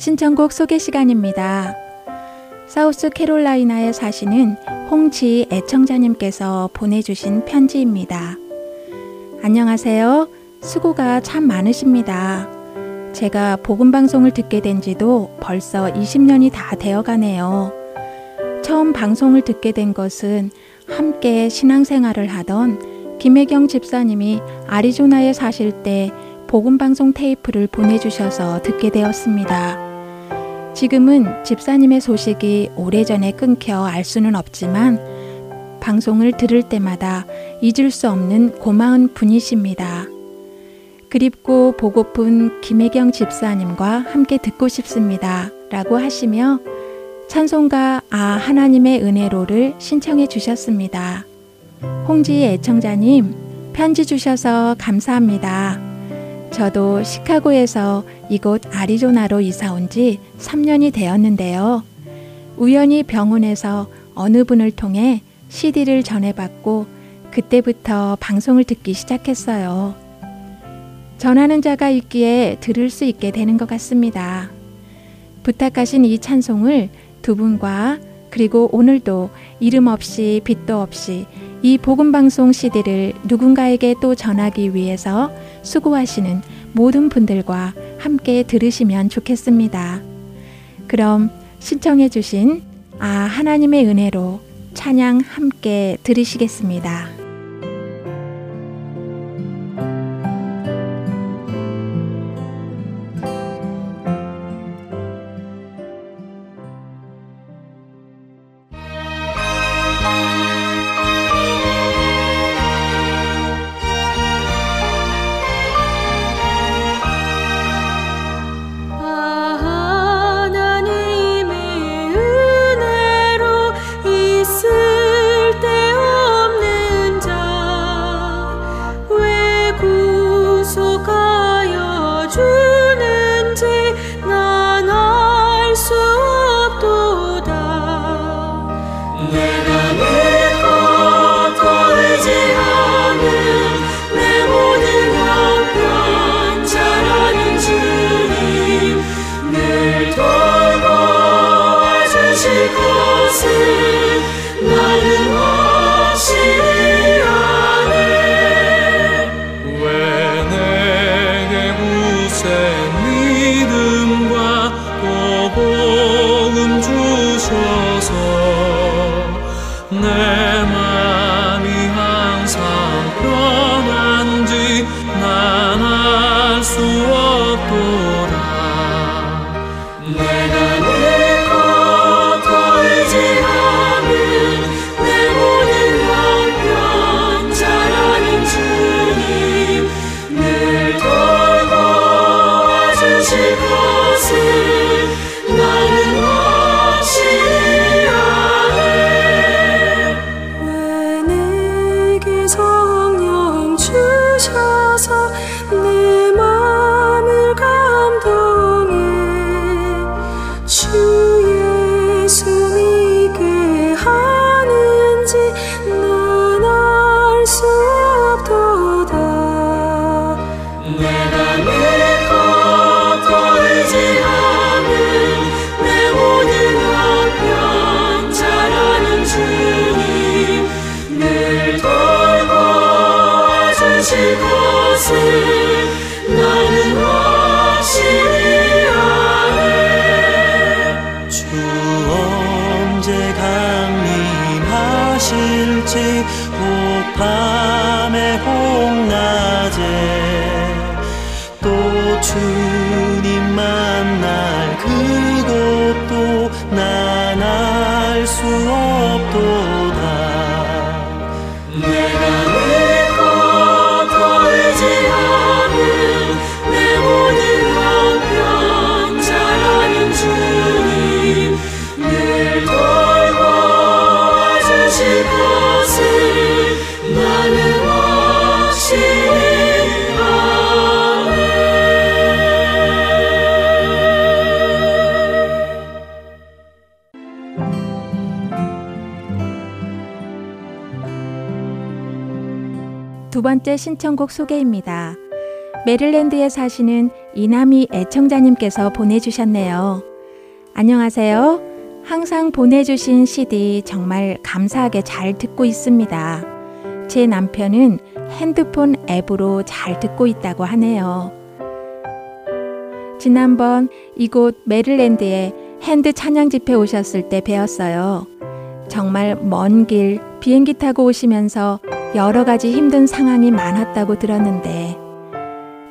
신청곡 소개 시간입니다. 사우스 캐롤라이나에 사시는 홍지 애청자님께서 보내주신 편지입니다. 안녕하세요. 수고가 참 많으십니다. 제가 복음방송을 듣게 된 지도 벌써 20년이 다 되어 가네요. 처음 방송을 듣게 된 것은 함께 신앙생활을 하던 김혜경 집사님이 아리조나에 사실 때 복음방송 테이프를 보내주셔서 듣게 되었습니다. 지금은 집사님의 소식이 오래전에 끊겨 알 수는 없지만 방송을 들을 때마다 잊을 수 없는 고마운 분이십니다. 그립고 보고픈 김혜경 집사님과 함께 듣고 싶습니다. 라고 하시며 찬송가 아 하나님의 은혜로를 신청해 주셨습니다. 홍지 애청자님 편지 주셔서 감사합니다. 저도 시카고에서 이곳 아리조나로 이사 온 지 3년이 되었는데요. 우연히 병원에서 어느 분을 통해 CD를 전해받고 그때부터 방송을 듣기 시작했어요. 전하는 자가 있기에 들을 수 있게 되는 것 같습니다. 부탁하신 이 찬송을 두 분과 그리고 오늘도 이름 없이 빛도 없이 이 복음방송 CD를 누군가에게 또 전하기 위해서 수고하시는 모든 분들과 함께 들으시면 좋겠습니다. 그럼 신청해주신 아, 하나님의 은혜로 찬양 함께 들으시겠습니다. 두 번째 신청곡 소개입니다. 메릴랜드에 사시는 이남희 애청자님께서 보내주셨네요. 안녕하세요. 항상 보내주신 CD 정말 감사하게 잘 듣고 있습니다. 제 남편은 핸드폰 앱으로 잘 듣고 있다고 하네요. 지난번 이곳 메릴랜드에 핸드 찬양 집회 오셨을 때 배웠어요. 정말 먼 길 비행기 타고 오시면서 여러 가지 힘든 상황이 많았다고 들었는데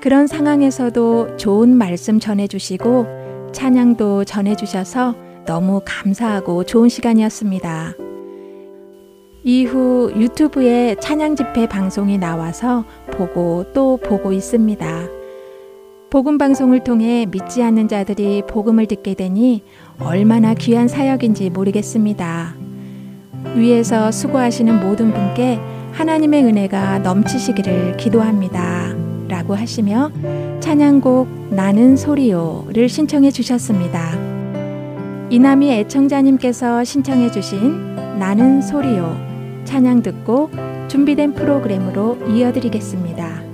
그런 상황에서도 좋은 말씀 전해주시고 찬양도 전해주셔서 너무 감사하고 좋은 시간이었습니다. 이후 유튜브에 찬양 집회 방송이 나와서 보고 또 보고 있습니다. 복음 방송을 통해 믿지 않는 자들이 복음을 듣게 되니 얼마나 귀한 사역인지 모르겠습니다. 위에서 수고하시는 모든 분께 하나님의 은혜가 넘치시기를 기도합니다. 라고 하시며 찬양곡 나는 소리요를 신청해 주셨습니다. 이남희 애청자님께서 신청해 주신 나는 소리요 찬양 듣고 준비된 프로그램으로 이어드리겠습니다.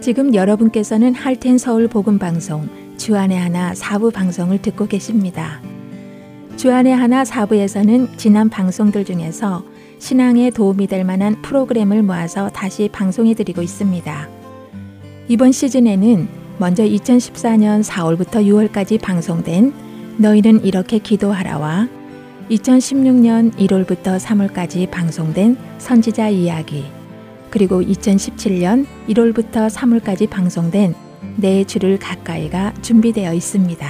지금 여러분께서는 할텐 서울 복음 방송 주안의 하나 사부 방송을 듣고 계십니다. 주안의 하나 사부에서는 지난 방송들 중에서 신앙에 도움이 될 만한 프로그램을 모아서 다시 방송해 드리고 있습니다. 이번 시즌에는 먼저 2014년 4월부터 6월까지 방송된 너희는 이렇게 기도하라와 2016년 1월부터 3월까지 방송된 선지자 이야기 그리고 2017년 1월부터 3월까지 방송된 내 주를 가까이가 준비되어 있습니다.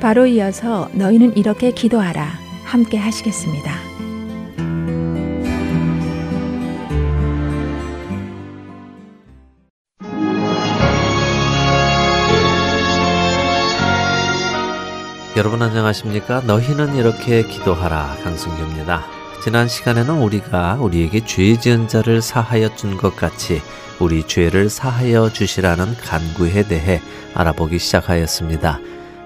바로 이어서 너희는 이렇게 기도하라 함께 하시겠습니다. 여러분 안녕하십니까? 너희는 이렇게 기도하라 강승규입니다. 지난 시간에는 우리가 우리에게 죄 지은 자를 사하여 준 것 같이 우리 죄를 사하여 주시라는 간구에 대해 알아보기 시작하였습니다.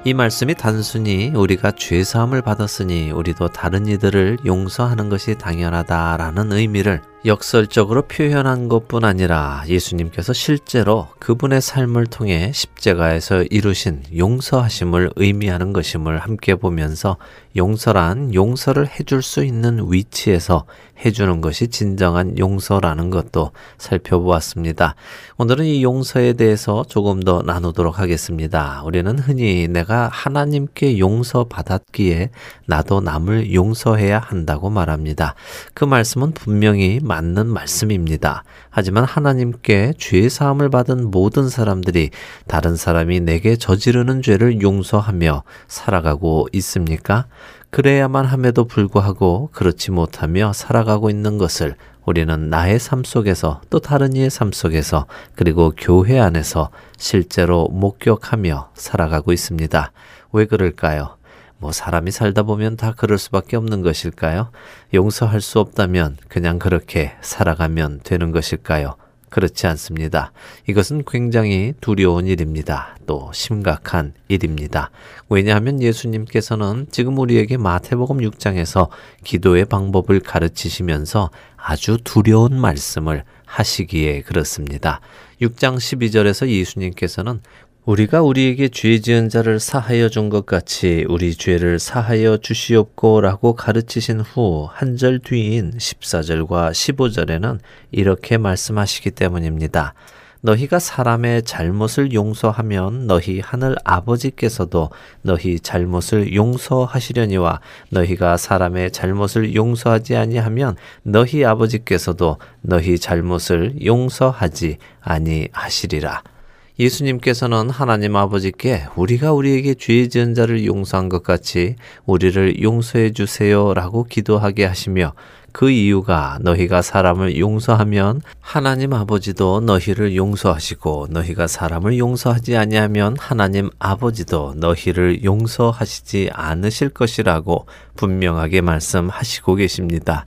이 말씀이 단순히 우리가 죄 사함을 받았으니 우리도 다른 이들을 용서하는 것이 당연하다라는 의미를 역설적으로 표현한 것뿐 아니라 예수님께서 실제로 그분의 삶을 통해 십자가에서 이루신 용서하심을 의미하는 것임을 함께 보면서 용서란 용서를 해줄 수 있는 위치에서 해주는 것이 진정한 용서라는 것도 살펴보았습니다. 오늘은 이 용서에 대해서 조금 더 나누도록 하겠습니다. 우리는 흔히 내가 하나님께 용서받았기에 나도 남을 용서해야 한다고 말합니다. 그 말씀은 분명히 맞는 말씀입니다. 하지만 하나님께 죄 사함을 받은 모든 사람들이 다른 사람이 내게 저지르는 죄를 용서하며 살아가고 있습니까? 그래야만 함에도 불구하고 그렇지 못하며 살아가고 있는 것을 우리는 나의 삶 속에서 또 다른 이의 삶 속에서 그리고 교회 안에서 실제로 목격하며 살아가고 있습니다. 왜 그럴까요? 뭐 사람이 살다 보면 다 그럴 수밖에 없는 것일까요? 용서할 수 없다면 그냥 그렇게 살아가면 되는 것일까요? 그렇지 않습니다. 이것은 굉장히 두려운 일입니다. 또 심각한 일입니다. 왜냐하면 예수님께서는 지금 우리에게 마태복음 6장에서 기도의 방법을 가르치시면서 아주 두려운 말씀을 하시기에 그렇습니다. 6장 12절에서 예수님께서는 우리가 우리에게 죄 지은 자를 사하여 준 것 같이 우리 죄를 사하여 주시옵고 라고 가르치신 후 한 절 뒤인 14절과 15절에는 이렇게 말씀하시기 때문입니다. 너희가 사람의 잘못을 용서하면 너희 하늘 아버지께서도 너희 잘못을 용서하시려니와 너희가 사람의 잘못을 용서하지 아니하면 너희 아버지께서도 너희 잘못을 용서하지 아니하시리라. 예수님께서는 하나님 아버지께 우리가 우리에게 죄 지은 자를 용서한 것 같이 우리를 용서해 주세요 라고 기도하게 하시며 그 이유가 너희가 사람을 용서하면 하나님 아버지도 너희를 용서하시고 너희가 사람을 용서하지 아니하면 하나님 아버지도 너희를 용서하시지 않으실 것이라고 분명하게 말씀하시고 계십니다.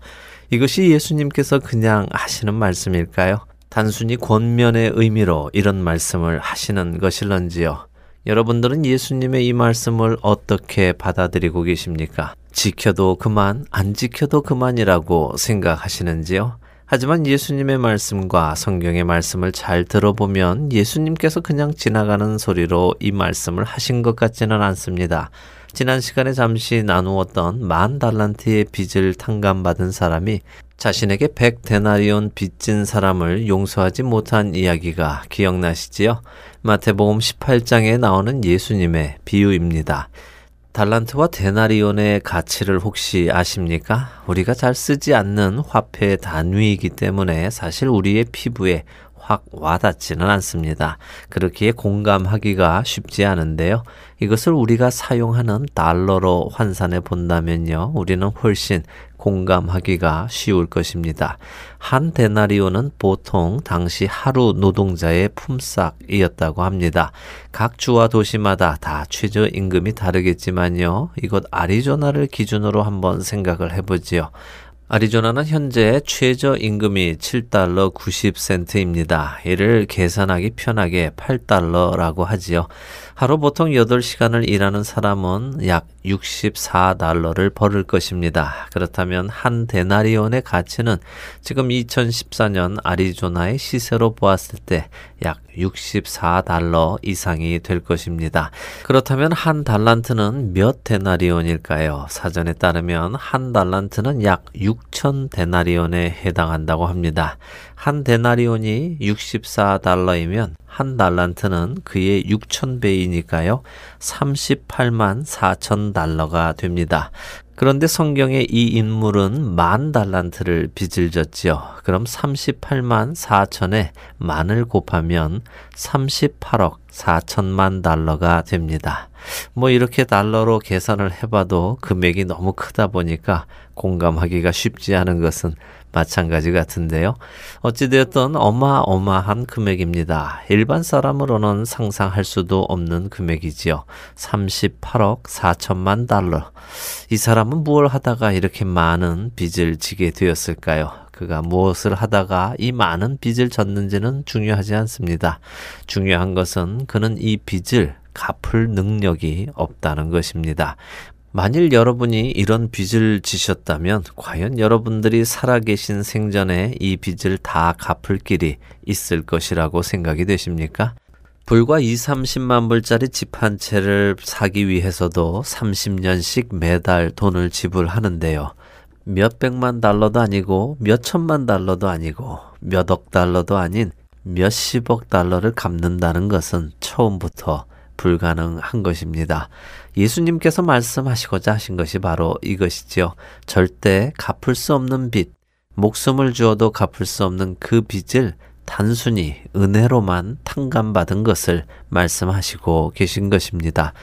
이것이 예수님께서 그냥 하시는 말씀일까요? 단순히 권면의 의미로 이런 말씀을 하시는 것일런지요. 여러분들은 예수님의 이 말씀을 어떻게 받아들이고 계십니까? 지켜도 그만, 안 지켜도 그만이라고 생각하시는지요? 하지만 예수님의 말씀과 성경의 말씀을 잘 들어보면 예수님께서 그냥 지나가는 소리로 이 말씀을 하신 것 같지는 않습니다. 지난 시간에 잠시 나누었던 만 달란트의 빚을 탕감받은 사람이 자신에게 백 데나리온 빚진 사람을 용서하지 못한 이야기가 기억나시지요? 마태복음 18장에 나오는 예수님의 비유입니다. 달란트와 데나리온의 가치를 혹시 아십니까? 우리가 잘 쓰지 않는 화폐 단위이기 때문에 사실 우리의 피부에 확 와닿지는 않습니다. 그렇기에 공감하기가 쉽지 않은데요. 이것을 우리가 사용하는 달러로 환산해 본다면요. 우리는 훨씬 공감하기가 쉬울 것입니다. 한 데나리오는 보통 당시 하루 노동자의 품삯이었다고 합니다. 각 주와 도시마다 다 최저 임금이 다르겠지만요. 이곳 아리조나를 기준으로 한번 생각을 해보지요. 아리조나는 현재 최저 임금이 7달러 90센트입니다. 이를 계산하기 편하게 8달러라고 하지요. 하루 보통 8시간을 일하는 사람은 약 64달러를 벌을 것입니다. 그렇다면 한 데나리온의 가치는 지금 2014년 아리조나의 시세로 보았을 때 약 64달러 이상이 될 것입니다. 그렇다면 한 달란트는 몇 데나리온일까요? 사전에 따르면 한 달란트는 약6 천 데나리온에 해당한다고 합니다. 한 데나리온이 64달러이면 한 달란트는 그의 6천 배이니까요. 38만 4천 달러가 됩니다. 그런데 성경의 이 인물은 만 달란트를 빚을 졌지요. 그럼 38만 4천에 만을 곱하면 38억 4천만 달러가 됩니다. 뭐 이렇게 달러로 계산을 해봐도 금액이 너무 크다 보니까 공감하기가 쉽지 않은 것은 마찬가지 같은데요. 어찌되었던 어마어마한 금액입니다. 일반 사람으로는 상상할 수도 없는 금액이지요. 38억 4천만 달러. 이 사람은 무엇을 하다가 이렇게 많은 빚을 지게 되었을까요? 그가 무엇을 하다가 이 많은 빚을 졌는지는 중요하지 않습니다. 중요한 것은 그는 이 빚을 갚을 능력이 없다는 것입니다. 만일 여러분이 이런 빚을 지셨다면 과연 여러분들이 살아계신 생전에 이 빚을 다 갚을 길이 있을 것이라고 생각이 되십니까? 불과 2, 30만 불짜리 집 한 채를 사기 위해서도 30년씩 매달 돈을 지불하는데요. 몇 백만 달러도 아니고 몇 천만 달러도 아니고 몇 억 달러도 아닌 몇십억 달러를 갚는다는 것은 처음부터 불가능한 것입니다. 예수님께서 말씀하시고자 하신 것이 바로 이것이지요. 절대 갚을 수 없는 빚, 목숨을 주어도 갚을 수 없는 그 빚을 단순히 은혜로만 탕감받은 것을 말씀하시고 계신 것입니다.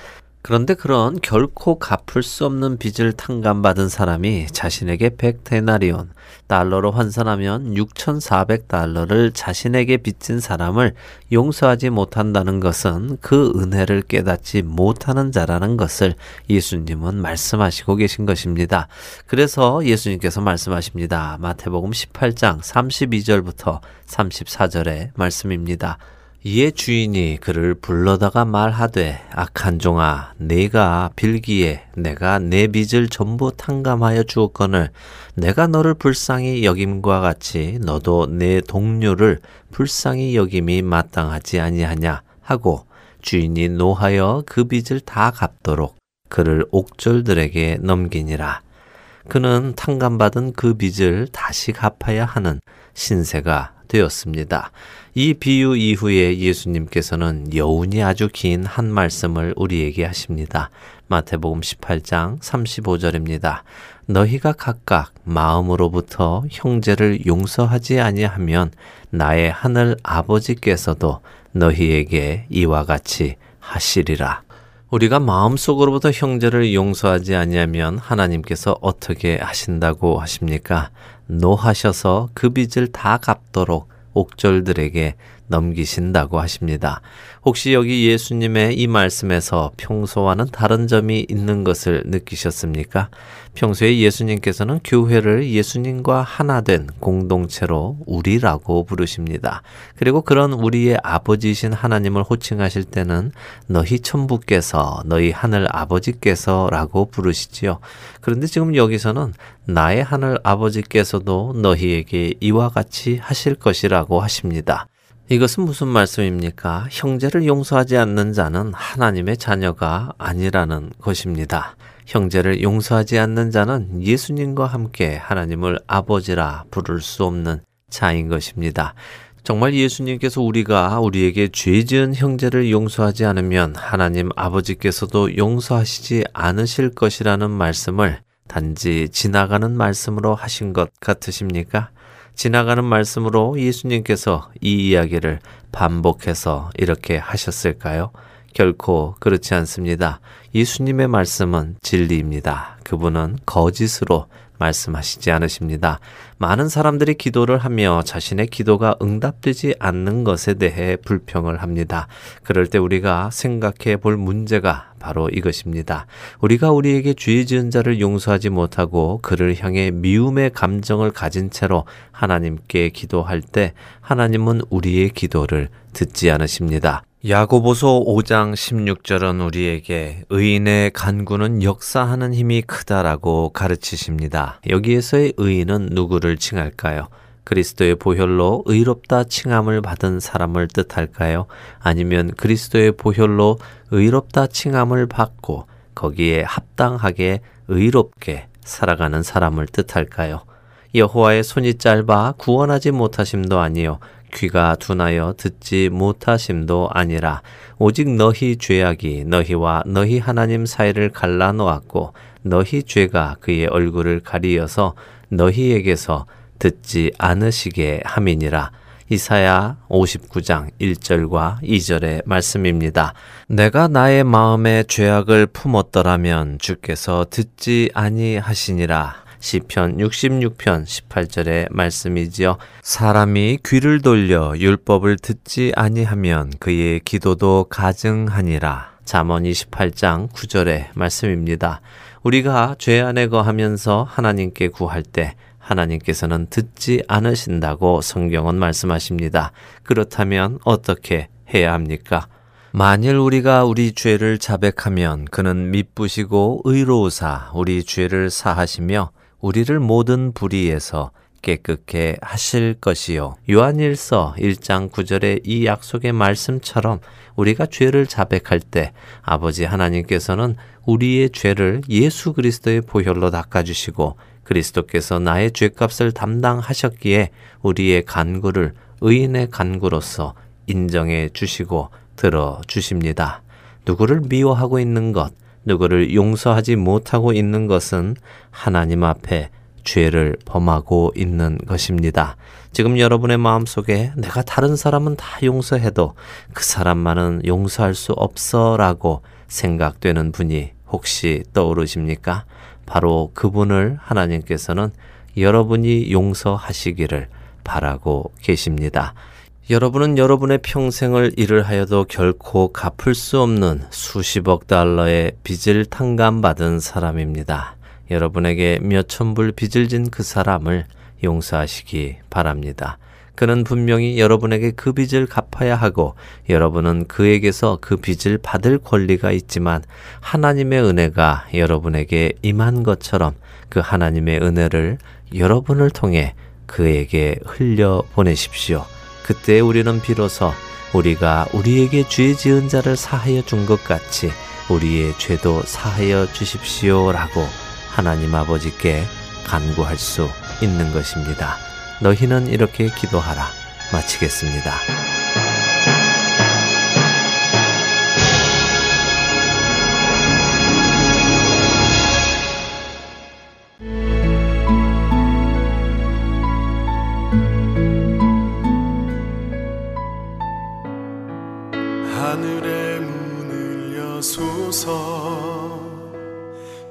그런데 그런 결코 갚을 수 없는 빚을 탕감받은 사람이 자신에게 100데나리온, 달러로 환산하면 6,400달러를 자신에게 빚진 사람을 용서하지 못한다는 것은 그 은혜를 깨닫지 못하는 자라는 것을 예수님은 말씀하시고 계신 것입니다. 그래서 예수님께서 말씀하십니다. 마태복음 18장 32절부터 34절의 말씀입니다. 이에 주인이 그를 불러다가 말하되 악한 종아 내가 빌기에 내가 내 빚을 전부 탕감하여 주었거늘 내가 너를 불쌍히 여김과 같이 너도 내 동료를 불쌍히 여김이 마땅하지 아니하냐 하고 주인이 노하여 그 빚을 다 갚도록 그를 옥졸들에게 넘기니라 그는 탕감받은 그 빚을 다시 갚아야 하는 신세가 되었습니다. 이 비유 이후에 예수님께서는 여운이 아주 긴 한 말씀을 우리에게 하십니다. 마태복음 18장 35절입니다. 너희가 각각 마음으로부터 형제를 용서하지 아니하면 나의 하늘 아버지께서도 너희에게 이와 같이 하시리라. 우리가 마음속으로부터 형제를 용서하지 아니하면 하나님께서 어떻게 하신다고 하십니까? 노하셔서 그 빚을 다 갚도록 옥절들에게 넘기신다고 하십니다. 혹시 여기 예수님의 이 말씀에서 평소와는 다른 점이 있는 것을 느끼셨습니까? 평소에 예수님께서는 교회를 예수님과 하나 된 공동체로 우리라고 부르십니다. 그리고 그런 우리의 아버지이신 하나님을 호칭하실 때는 너희 천부께서 너희 하늘 아버지께서라고 부르시지요. 그런데 지금 여기서는 나의 하늘 아버지께서도 너희에게 이와 같이 하실 것이라고 하십니다. 이것은 무슨 말씀입니까? 형제를 용서하지 않는 자는 하나님의 자녀가 아니라는 것입니다. 형제를 용서하지 않는 자는 예수님과 함께 하나님을 아버지라 부를 수 없는 자인 것입니다. 정말 예수님께서 우리가 우리에게 죄 지은 형제를 용서하지 않으면 하나님 아버지께서도 용서하시지 않으실 것이라는 말씀을 단지 지나가는 말씀으로 하신 것 같으십니까? 지나가는 말씀으로 예수님께서 이 이야기를 반복해서 이렇게 하셨을까요? 결코 그렇지 않습니다. 예수님의 말씀은 진리입니다. 그분은 거짓으로 말씀하시지 않으십니다. 많은 사람들이 기도를 하며 자신의 기도가 응답되지 않는 것에 대해 불평을 합니다. 그럴 때 우리가 생각해 볼 문제가 바로 이것입니다. 우리가 우리에게 죄 지은 자를 용서하지 못하고 그를 향해 미움의 감정을 가진 채로 하나님께 기도할 때 하나님은 우리의 기도를 듣지 않으십니다. 야고보서 5장 16절은 우리에게 의인의 간구는 역사하는 힘이 크다라고 가르치십니다. 여기에서의 의인은 누구를 칭할까요? 그리스도의 보혈로 의롭다 칭함을 받은 사람을 뜻할까요? 아니면 그리스도의 보혈로 의롭다 칭함을 받고 거기에 합당하게 의롭게 살아가는 사람을 뜻할까요? 여호와의 손이 짧아 구원하지 못하심도 아니요 귀가 둔하여 듣지 못하심도 아니라 오직 너희 죄악이 너희와 너희 하나님 사이를 갈라 놓았고 너희 죄가 그의 얼굴을 가리어서 너희에게서 듣지 않으시게 함이니라. 이사야 59장 1절과 2절의 말씀입니다. 내가 나의 마음에 죄악을 품었더라면 주께서 듣지 아니하시니라. 시편 66편 18절의 말씀이지요. 사람이 귀를 돌려 율법을 듣지 아니하면 그의 기도도 가증하니라. 잠언 28장 9절의 말씀입니다. 우리가 죄 안에 거하면서 하나님께 구할 때 하나님께서는 듣지 않으신다고 성경은 말씀하십니다. 그렇다면 어떻게 해야 합니까? 만일 우리가 우리 죄를 자백하면 그는 미쁘시고 의로우사 우리 죄를 사하시며 우리를 모든 불의에서 깨끗게 하실 것이요. 요한일서 1장 9절의 이 약속의 말씀처럼 우리가 죄를 자백할 때 아버지 하나님께서는 우리의 죄를 예수 그리스도의 보혈로 닦아주시고 그리스도께서 나의 죄값을 담당하셨기에 우리의 간구를 의인의 간구로서 인정해 주시고 들어 주십니다. 누구를 미워하고 있는 것, 누구를 용서하지 못하고 있는 것은 하나님 앞에 죄를 범하고 있는 것입니다. 지금 여러분의 마음속에 내가 다른 사람은 다 용서해도 그 사람만은 용서할 수 없어 라고 생각되는 분이 혹시 떠오르십니까? 바로 그분을 하나님께서는 여러분이 용서하시기를 바라고 계십니다. 여러분은 여러분의 평생을 일을 하여도 결코 갚을 수 없는 수십억 달러의 빚을 탕감받은 사람입니다. 여러분에게 몇 천 불 빚을 진 그 사람을 용서하시기 바랍니다. 그는 분명히 여러분에게 그 빚을 갚아야 하고 여러분은 그에게서 그 빚을 받을 권리가 있지만 하나님의 은혜가 여러분에게 임한 것처럼 그 하나님의 은혜를 여러분을 통해 그에게 흘려 보내십시오. 그때 우리는 비로소 우리가 우리에게 죄 지은 자를 사하여 준 것 같이 우리의 죄도 사하여 주십시오라고 하나님 아버지께 간구할 수 있는 것입니다. 너희는 이렇게 기도하라. 마치겠습니다.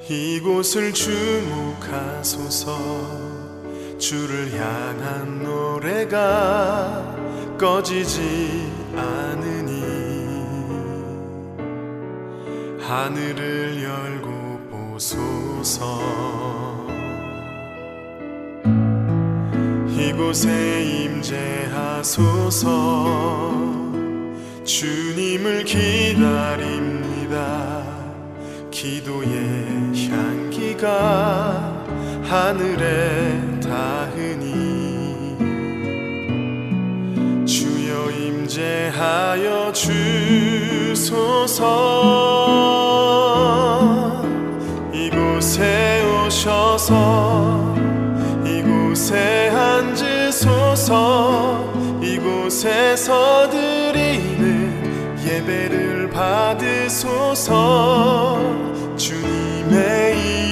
이곳을 주목하소서. 주를 향한 노래가 꺼지지 않으니. 하늘을 열고 보소서. 이곳에 임재하소서. 주님을 기다립니다 기도의 향기가 하늘에 닿으니 주여 임재하여 주소서. 이곳에 오셔서 이곳에 앉으소서. 이곳에서 드리는 예배를 받으소서 주님의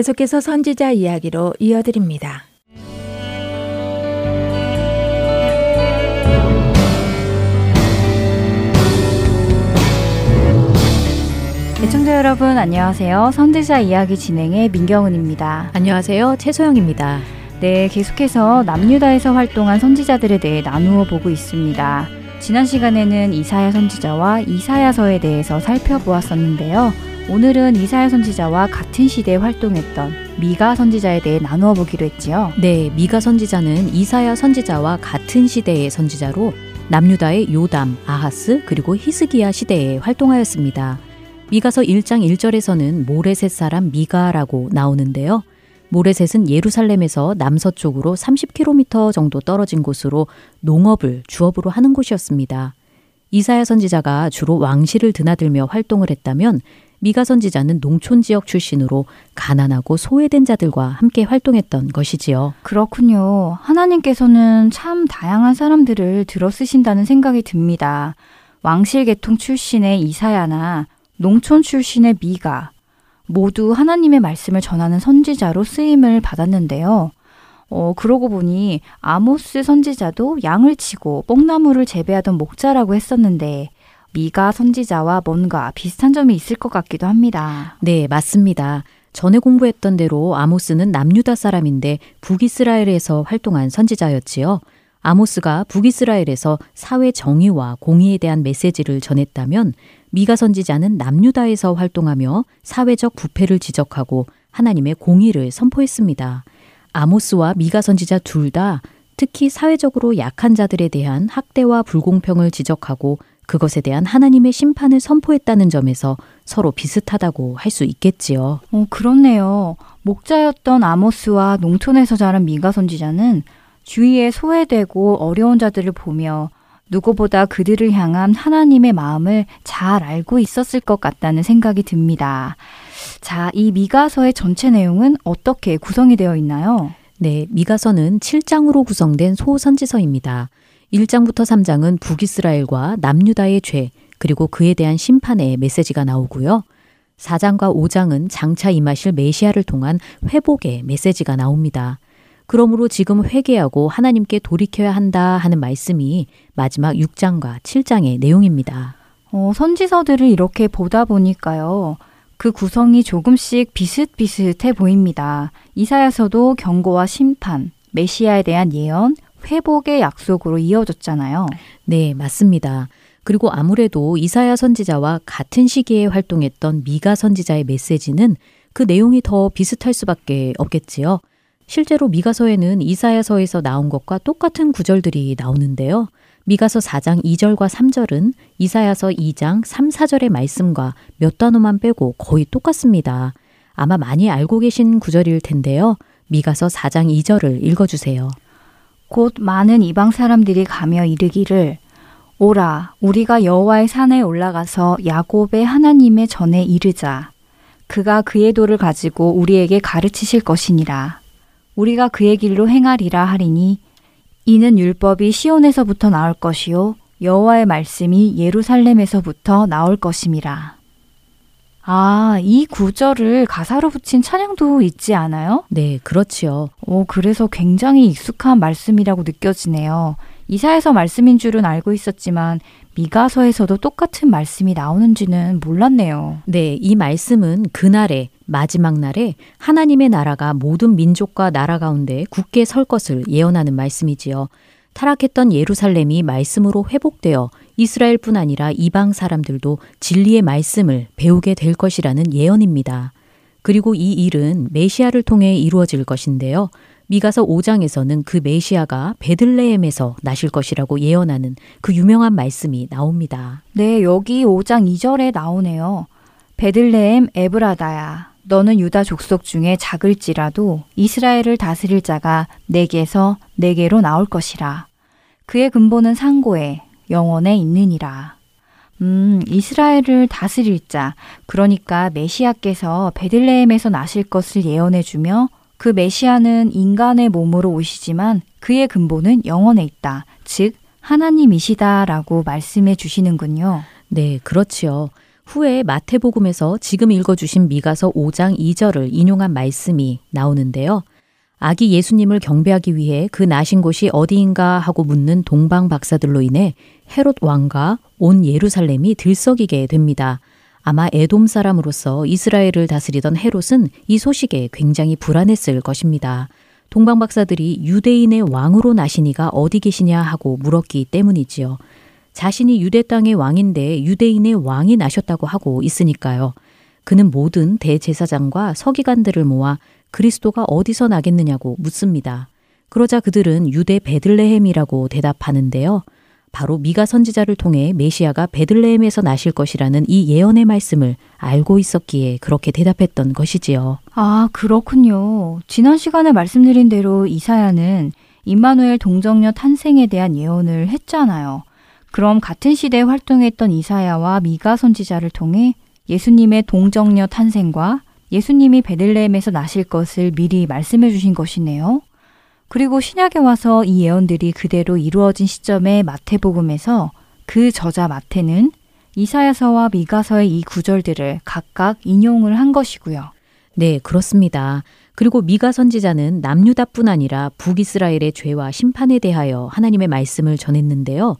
계속해서 선지자 이야기로 이어드립니다. 애청자 여러분 안녕하세요. 선지자 이야기 진행의 민경은입니다. 안녕하세요. 최소영입니다. 네, 계속해서 남유다에서 활동한 선지자들에 대해 나누어 보고 있습니다. 지난 시간에는 이사야 선지자와 이사야서에 대해서 살펴보았었는데요. 오늘은 이사야 선지자와 같은 시대에 활동했던 미가 선지자에 대해 나누어 보기로 했지요. 네, 미가 선지자는 이사야 선지자와 같은 시대의 선지자로 남유다의 요담, 아하스 그리고 히스기야 시대에 활동하였습니다. 미가서 1장 1절에서는 모레셋 사람 미가라고 나오는데요. 모레셋은 예루살렘에서 남서쪽으로 30km 정도 떨어진 곳으로 농업을 주업으로 하는 곳이었습니다. 이사야 선지자가 주로 왕실을 드나들며 활동을 했다면 미가 선지자는 농촌 지역 출신으로 가난하고 소외된 자들과 함께 활동했던 것이지요. 그렇군요. 하나님께서는 참 다양한 사람들을 들어 쓰신다는 생각이 듭니다. 왕실 계통 출신의 이사야나 농촌 출신의 미가, 모두 하나님의 말씀을 전하는 선지자로 쓰임을 받았는데요. 어, 그러고 보니 아모스 선지자도 양을 치고 뽕나무를 재배하던 목자라고 했었는데 미가 선지자와 뭔가 비슷한 점이 있을 것 같기도 합니다. 네, 맞습니다. 전에 공부했던 대로 아모스는 남유다 사람인데 북이스라엘에서 활동한 선지자였지요. 아모스가 북이스라엘에서 사회 정의와 공의에 대한 메시지를 전했다면 미가 선지자는 남유다에서 활동하며 사회적 부패를 지적하고 하나님의 공의를 선포했습니다. 아모스와 미가 선지자 둘 다 특히 사회적으로 약한 자들에 대한 학대와 불공평을 지적하고 그것에 대한 하나님의 심판을 선포했다는 점에서 서로 비슷하다고 할 수 있겠지요. 어, 그렇네요. 목자였던 아모스와 농촌에서 자란 미가 선지자는 주위에 소외되고 어려운 자들을 보며 누구보다 그들을 향한 하나님의 마음을 잘 알고 있었을 것 같다는 생각이 듭니다. 자, 이 미가서의 전체 내용은 어떻게 구성이 되어 있나요? 네, 미가서는 7장으로 구성된 소선지서입니다. 1장부터 3장은 북이스라엘과 남유다의 죄, 그리고 그에 대한 심판의 메시지가 나오고요. 4장과 5장은 장차 임하실 메시아를 통한 회복의 메시지가 나옵니다. 그러므로 지금 회개하고 하나님께 돌이켜야 한다 하는 말씀이 마지막 6장과 7장의 내용입니다. 어, 선지서들을 이렇게 보다 보니까요. 그 구성이 조금씩 비슷비슷해 보입니다. 이사야서도 경고와 심판, 메시아에 대한 예언, 회복의 약속으로 이어졌잖아요. 네, 맞습니다. 그리고 아무래도 이사야 선지자와 같은 시기에 활동했던 미가 선지자의 메시지는 그 내용이 더 비슷할 수밖에 없겠지요. 실제로 미가서에는 이사야서에서 나온 것과 똑같은 구절들이 나오는데요. 미가서 4장 2절과 3절은 이사야서 2장 3, 4절의 말씀과 몇 단어만 빼고 거의 똑같습니다. 아마 많이 알고 계신 구절일 텐데요. 미가서 4장 2절을 읽어주세요. 곧 많은 이방 사람들이 가며 이르기를 오라 우리가 여호와의 산에 올라가서 야곱의 하나님의 전에 이르자 그가 그의 도를 가지고 우리에게 가르치실 것이니라 우리가 그의 길로 행하리라 하리니 이는 율법이 시온에서부터 나올 것이요 여호와의 말씀이 예루살렘에서부터 나올 것임이라. 아, 이 구절을 가사로 붙인 찬양도 있지 않아요? 네, 그렇지요. 오, 그래서 굉장히 익숙한 말씀이라고 느껴지네요. 이사에서 말씀인 줄은 알고 있었지만 미가서에서도 똑같은 말씀이 나오는지는 몰랐네요. 네, 이 말씀은 그날에 마지막 날에 하나님의 나라가 모든 민족과 나라 가운데 굳게 설 것을 예언하는 말씀이지요. 타락했던 예루살렘이 말씀으로 회복되어 이스라엘뿐 아니라 이방 사람들도 진리의 말씀을 배우게 될 것이라는 예언입니다. 그리고 이 일은 메시아를 통해 이루어질 것인데요. 미가서 5장에서는 그 메시아가 베들레헴에서 나실 것이라고 예언하는 그 유명한 말씀이 나옵니다. 네, 여기 5장 2절에 나오네요. 베들레헴 에브라다야. 너는 유다 족속 중에 작을지라도 이스라엘을 다스릴 자가 내게서 내게로 나올 것이라. 그의 근본은 상고에 영원에 있느니라. 음, 이스라엘을 다스릴 자, 그러니까 메시아께서 베들레헴에서 나실 것을 예언해 주며 그 메시아는 인간의 몸으로 오시지만 그의 근본은 영원에 있다. 즉, 하나님이시다라고 말씀해 주시는군요. 네, 그렇지요. 후에 마태복음에서 지금 읽어 주신 미가서 5장 2절을 인용한 말씀이 나오는데요. 아기 예수님을 경배하기 위해 그 나신 곳이 어디인가 하고 묻는 동방 박사들로 인해 헤롯 왕과 온 예루살렘이 들썩이게 됩니다. 아마 에돔 사람으로서 이스라엘을 다스리던 헤롯은 이 소식에 굉장히 불안했을 것입니다. 동방 박사들이 유대인의 왕으로 나시니가 어디 계시냐 하고 물었기 때문이지요. 자신이 유대 땅의 왕인데 유대인의 왕이 나셨다고 하고 있으니까요. 그는 모든 대제사장과 서기관들을 모아 그리스도가 어디서 나겠느냐고 묻습니다. 그러자 그들은 유대 베들레헴이라고 대답하는데요. 바로 미가 선지자를 통해 메시아가 베들레헴에서 나실 것이라는 이 예언의 말씀을 알고 있었기에 그렇게 대답했던 것이지요. 아, 그렇군요. 지난 시간에 말씀드린 대로 이사야는 임마누엘 동정녀 탄생에 대한 예언을 했잖아요. 그럼 같은 시대에 활동했던 이사야와 미가 선지자를 통해 예수님의 동정녀 탄생과 예수님이 베들레헴에서 나실 것을 미리 말씀해 주신 것이네요. 그리고 신약에 와서 이 예언들이 그대로 이루어진 시점에 마태복음에서 그 저자 마태는 이사야서와 미가서의 이 구절들을 각각 인용을 한 것이고요. 네, 그렇습니다. 그리고 미가 선지자는 남유다뿐 아니라 북이스라엘의 죄와 심판에 대하여 하나님의 말씀을 전했는데요.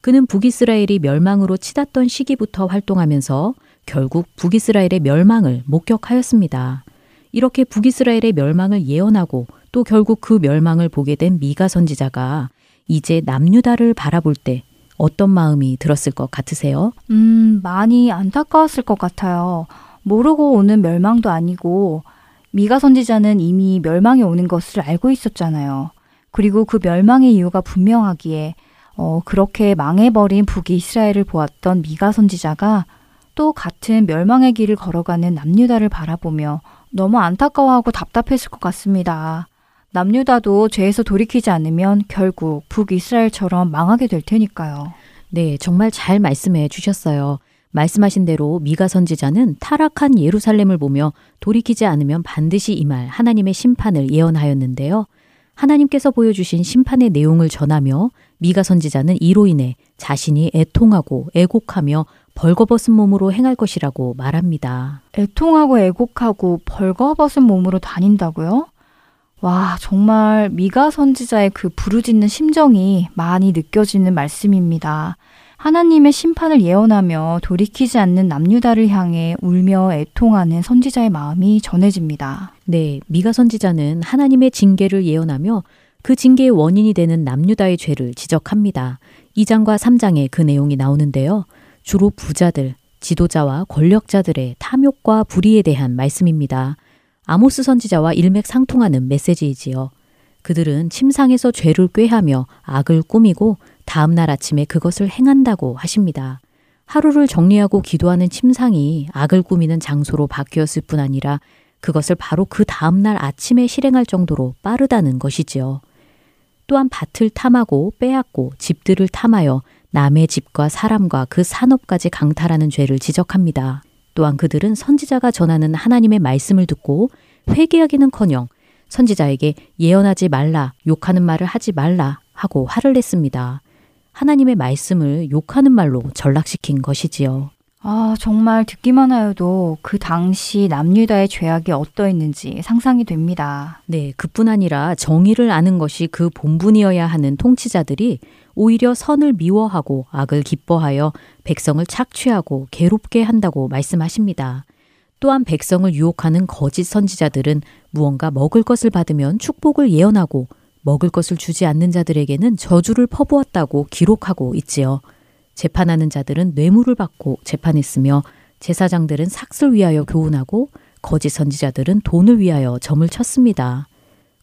그는 북이스라엘이 멸망으로 치닫던 시기부터 활동하면서 결국 북이스라엘의 멸망을 목격하였습니다. 이렇게 북이스라엘의 멸망을 예언하고 또 결국 그 멸망을 보게 된 미가 선지자가 이제 남유다를 바라볼 때 어떤 마음이 들었을 것 같으세요? 음, 많이 안타까웠을 것 같아요. 모르고 오는 멸망도 아니고 미가 선지자는 이미 멸망이 오는 것을 알고 있었잖아요. 그리고 그 멸망의 이유가 분명하기에 어, 그렇게 망해버린 북이스라엘을 보았던 미가 선지자가 또 같은 멸망의 길을 걸어가는 남유다를 바라보며 너무 안타까워하고 답답했을 것 같습니다. 남유다도 죄에서 돌이키지 않으면 결국 북이스라엘처럼 망하게 될 테니까요. 네, 정말 잘 말씀해 주셨어요. 말씀하신 대로 미가 선지자는 타락한 예루살렘을 보며 돌이키지 않으면 반드시 임할 하나님의 심판을 예언하였는데요. 하나님께서 보여주신 심판의 내용을 전하며 미가 선지자는 이로 인해 자신이 애통하고 애곡하며 벌거벗은 몸으로 행할 것이라고 말합니다. 애통하고 애곡하고 벌거벗은 몸으로 다닌다고요? 와, 정말 미가 선지자의 그 부르짖는 심정이 많이 느껴지는 말씀입니다. 하나님의 심판을 예언하며 돌이키지 않는 남유다를 향해 울며 애통하는 선지자의 마음이 전해집니다. 네, 미가 선지자는 하나님의 징계를 예언하며 그 징계의 원인이 되는 남유다의 죄를 지적합니다. 2장과 3장에 그 내용이 나오는데요. 주로 부자들, 지도자와 권력자들의 탐욕과 불의에 대한 말씀입니다. 아모스 선지자와 일맥상통하는 메시지이지요. 그들은 침상에서 죄를 꾀하며 악을 꾸미고 다음 날 아침에 그것을 행한다고 하십니다. 하루를 정리하고 기도하는 침상이 악을 꾸미는 장소로 바뀌었을 뿐 아니라 그것을 바로 그 다음 날 아침에 실행할 정도로 빠르다는 것이지요. 또한 밭을 탐하고 빼앗고 집들을 탐하여 남의 집과 사람과 그 산업까지 강탈하는 죄를 지적합니다. 또한 그들은 선지자가 전하는 하나님의 말씀을 듣고 회개하기는커녕 선지자에게 예언하지 말라, 욕하는 말을 하지 말라 하고 화를 냈습니다. 하나님의 말씀을 욕하는 말로 전락시킨 것이지요. 아, 정말 듣기만 하여도 그 당시 남유다의 죄악이 어떠했는지 상상이 됩니다. 네, 그뿐 아니라 정의를 아는 것이 그 본분이어야 하는 통치자들이 오히려 선을 미워하고 악을 기뻐하여 백성을 착취하고 괴롭게 한다고 말씀하십니다. 또한 백성을 유혹하는 거짓 선지자들은 무언가 먹을 것을 받으면 축복을 예언하고 먹을 것을 주지 않는 자들에게는 저주를 퍼부었다고 기록하고 있지요. 재판하는 자들은 뇌물을 받고 재판했으며 제사장들은 삭슬 위하여 교훈하고 거짓 선지자들은 돈을 위하여 점을 쳤습니다.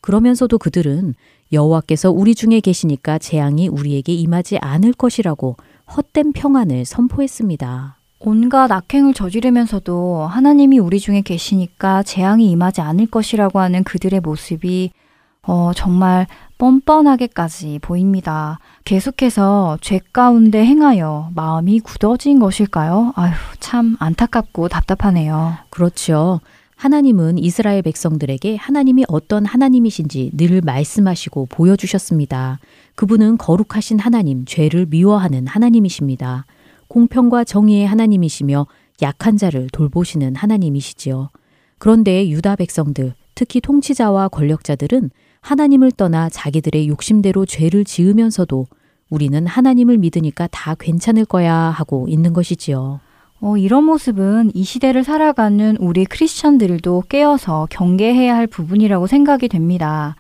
그러면서도 그들은 여호와께서 우리 중에 계시니까 재앙이 우리에게 임하지 않을 것이라고 헛된 평안을 선포했습니다. 온갖 악행을 저지르면서도 하나님이 우리 중에 계시니까 재앙이 임하지 않을 것이라고 하는 그들의 모습이 어, 정말 뻔뻔하게까지 보입니다. 계속해서 죄 가운데 행하여 마음이 굳어진 것일까요? 아휴, 참 안타깝고 답답하네요. 그렇죠. 하나님은 이스라엘 백성들에게 하나님이 어떤 하나님이신지 늘 말씀하시고 보여주셨습니다. 그분은 거룩하신 하나님, 죄를 미워하는 하나님이십니다. 공평과 정의의 하나님이시며 약한 자를 돌보시는 하나님이시지요. 그런데 유다 백성들, 특히 통치자와 권력자들은 하나님을 떠나 자기들의 욕심대로 죄를 지으면서도 우리는 하나님을 믿으니까 다 괜찮을 거야 하고 있는 것이지요. 어, 이런 모습은 이 시대를 살아가는 우리 크리스천들도 깨어서 경계해야 할 부분이라고 생각이 됩니다.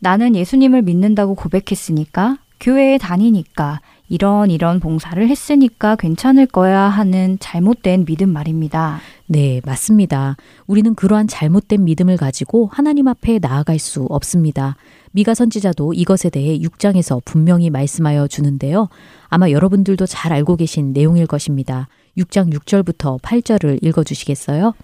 나는 예수님을 믿는다고 고백했으니까, 교회에 다니니까, 이런 이런 봉사를 했으니까 괜찮을 거야 하는 잘못된 믿음 말입니다. 네, 맞습니다. 우리는 그러한 잘못된 믿음을 가지고 하나님 앞에 나아갈 수 없습니다. 미가 선지자도 이것에 대해 6장에서 분명히 말씀하여 주는데요. 아마 여러분들도 잘 알고 계신 내용일 것입니다. 6장 6절부터 8절을 읽어 주시겠어요?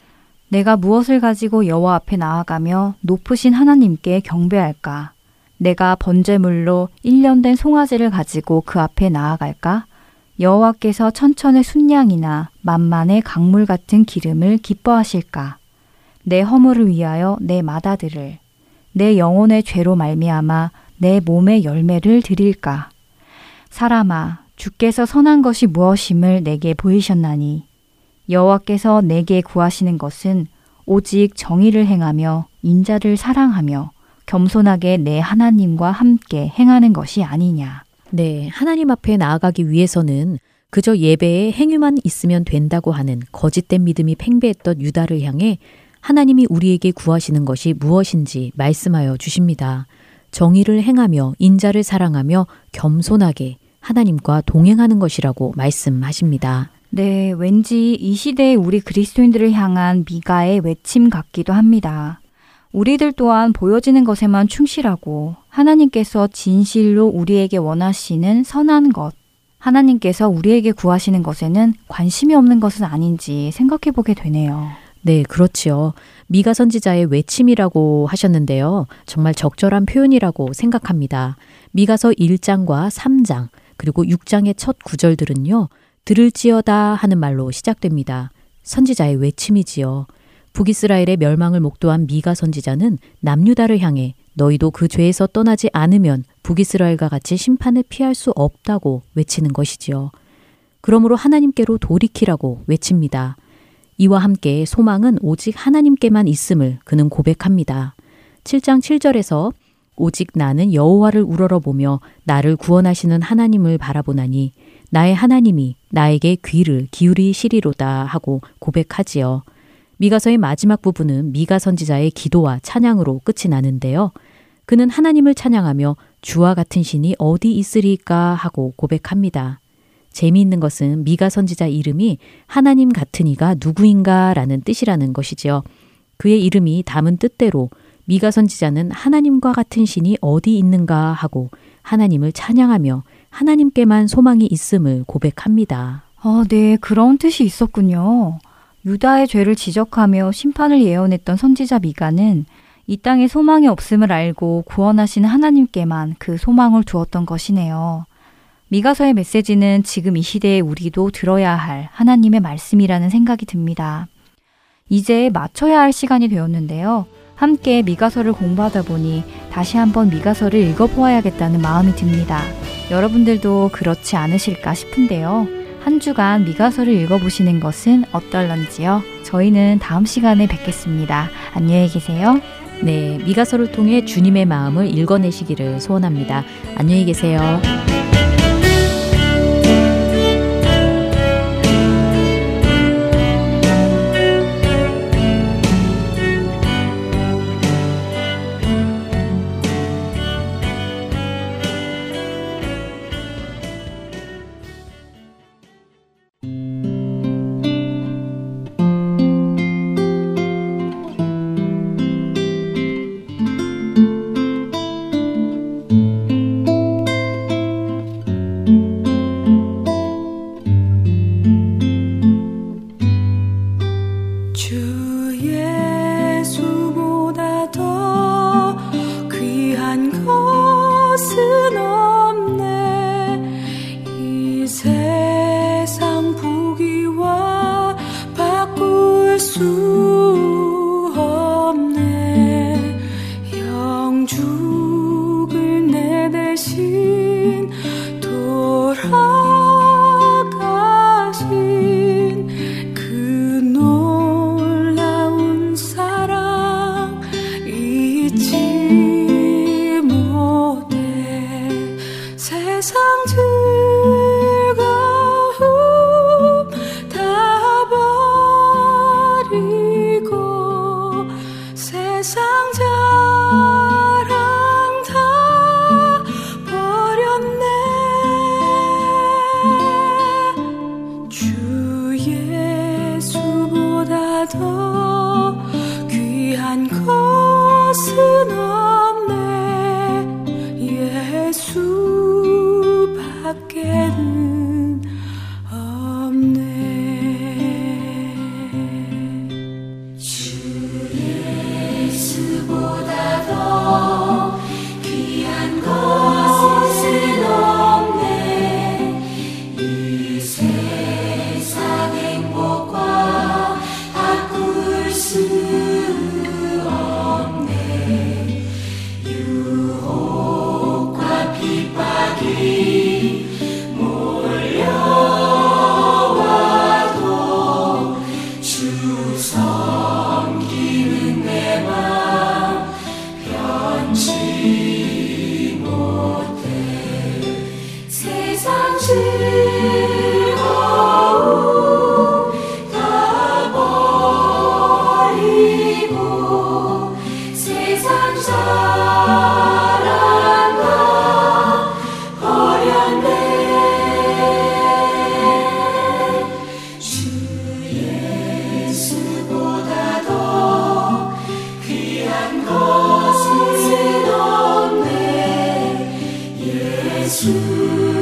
내가 무엇을 가지고 여호와 앞에 나아가며 높으신 하나님께 경배할까? 내가 번제물로 1년 된 송아지를 가지고 그 앞에 나아갈까? 여호와께서 천천의 순양이나 만만의 강물 같은 기름을 기뻐하실까? 내 허물을 위하여 내 마다들을 내 영혼의 죄로 말미암아 내 몸의 열매를 드릴까? 사람아, 주께서 선한 것이 무엇임을 내게 보이셨나니 여호와께서 내게 구하시는 것은 오직 정의를 행하며 인자를 사랑하며 겸손하게 내 하나님과 함께 행하는 것이 아니냐. 네, 하나님 앞에 나아가기 위해서는 그저 예배에 행위만 있으면 된다고 하는 거짓된 믿음이 팽배했던 유다를 향해 하나님이 우리에게 구하시는 것이 무엇인지 말씀하여 주십니다. 정의를 행하며 인자를 사랑하며 겸손하게 하나님과 동행하는 것이라고 말씀하십니다. 네, 왠지 이 시대의 우리 그리스도인들을 향한 미가의 외침 같기도 합니다. 우리들 또한 보여지는 것에만 충실하고 하나님께서 진실로 우리에게 원하시는 선한 것, 하나님께서 우리에게 구하시는 것에는 관심이 없는 것은 아닌지 생각해 보게 되네요. 네, 그렇지요. 미가 선지자의 외침이라고 하셨는데요. 정말 적절한 표현이라고 생각합니다. 미가서 1장과 3장, 그리고 6장의 첫 구절들은요, 들을지어다 하는 말로 시작됩니다. 선지자의 외침이지요. 북이스라엘의 멸망을 목도한 미가 선지자는 남유다를 향해 너희도 그 죄에서 떠나지 않으면 북이스라엘과 같이 심판을 피할 수 없다고 외치는 것이지요. 그러므로 하나님께로 돌이키라고 외칩니다. 이와 함께 소망은 오직 하나님께만 있음을 그는 고백합니다. 7장 7절에서 오직 나는 여호와를 우러러보며 나를 구원하시는 하나님을 바라보나니 나의 하나님이 나에게 귀를 기울이시리로다 하고 고백하지요. 미가서의 마지막 부분은 미가 선지자의 기도와 찬양으로 끝이 나는데요. 그는 하나님을 찬양하며 주와 같은 신이 어디 있으리까 하고 고백합니다. 재미있는 것은 미가 선지자 이름이 하나님 같은 이가 누구인가 라는 뜻이라는 것이지요. 그의 이름이 담은 뜻대로 미가 선지자는 하나님과 같은 신이 어디 있는가 하고 하나님을 찬양하며 하나님께만 소망이 있음을 고백합니다. 아, 네, 그런 뜻이 있었군요. 유다의 죄를 지적하며 심판을 예언했던 선지자 미가는 이 땅에 소망이 없음을 알고 구원하신 하나님께만 그 소망을 두었던 것이네요. 미가서의 메시지는 지금 이 시대에 우리도 들어야 할 하나님의 말씀이라는 생각이 듭니다. 이제 맞춰야 할 시간이 되었는데요. 함께 미가서를 공부하다 보니 다시 한번 미가서를 읽어보아야겠다는 마음이 듭니다. 여러분들도 그렇지 않으실까 싶은데요. 한 주간 미가서를 읽어보시는 것은 어떨런지요? 저희는 다음 시간에 뵙겠습니다. 안녕히 계세요. 네, 미가서를 통해 주님의 마음을 읽어내시기를 소원합니다. 안녕히 계세요. 예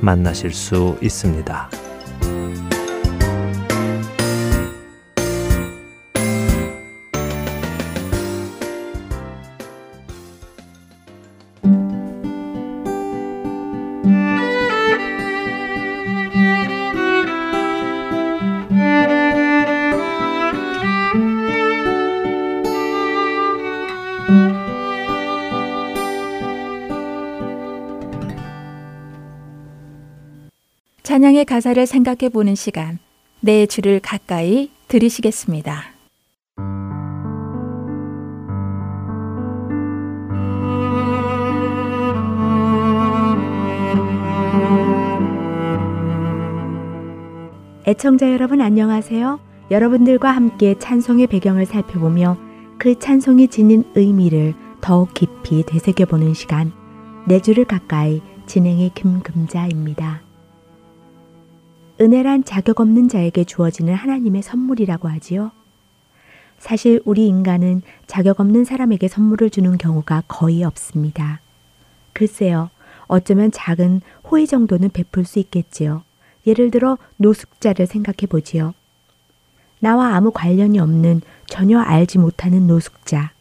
만나실 수 있습니다. 찬양의 가사를 생각해 보는 시간. 내 주를 가까이 들으시겠습니다. 애청자 여러분 안녕하세요. 여러분들과 함께 찬송의 배경을 살펴보며 그 찬송이 지닌 의미를 더욱 깊이 되새겨보는 시간. 내 주를 가까이 진행의 김금자입니다. 은혜란 자격 없는 자에게 주어지는 하나님의 선물이라고 하지요. 사실 우리 인간은 자격 없는 사람에게 선물을 주는 경우가 거의 없습니다. 글쎄요, 어쩌면 작은 호의 정도는 베풀 수 있겠지요. 예를 들어 노숙자를 생각해 보지요. 나와 아무 관련이 없는 전혀 알지 못하는 노숙자.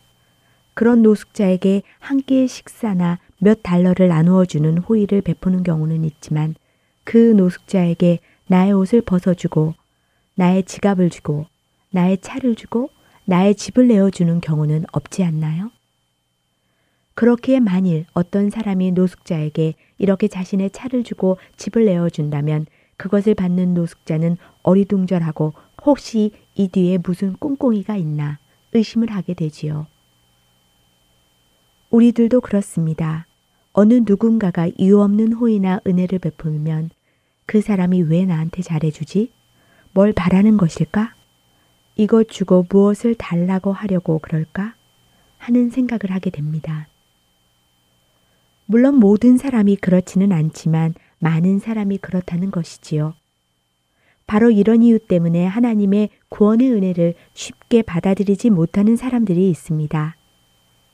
그런 노숙자에게 한 끼의 식사나 몇 달러를 나누어 주는 호의를 베푸는 경우는 있지만 그 노숙자에게 나의 옷을 벗어주고 나의 지갑을 주고 나의 차를 주고 나의 집을 내어주는 경우는 없지 않나요? 그렇기에 만일 어떤 사람이 노숙자에게 이렇게 자신의 차를 주고 집을 내어준다면 그것을 받는 노숙자는 어리둥절하고 혹시 이 뒤에 무슨 꿍꿍이가 있나 의심을 하게 되지요. 우리들도 그렇습니다. 어느 누군가가 이유 없는 호의나 은혜를 베풀면 그 사람이 왜 나한테 잘해주지? 뭘 바라는 것일까? 이것 주고 무엇을 달라고 하려고 그럴까? 하는 생각을 하게 됩니다. 물론 모든 사람이 그렇지는 않지만 많은 사람이 그렇다는 것이지요. 바로 이런 이유 때문에 하나님의 구원의 은혜를 쉽게 받아들이지 못하는 사람들이 있습니다.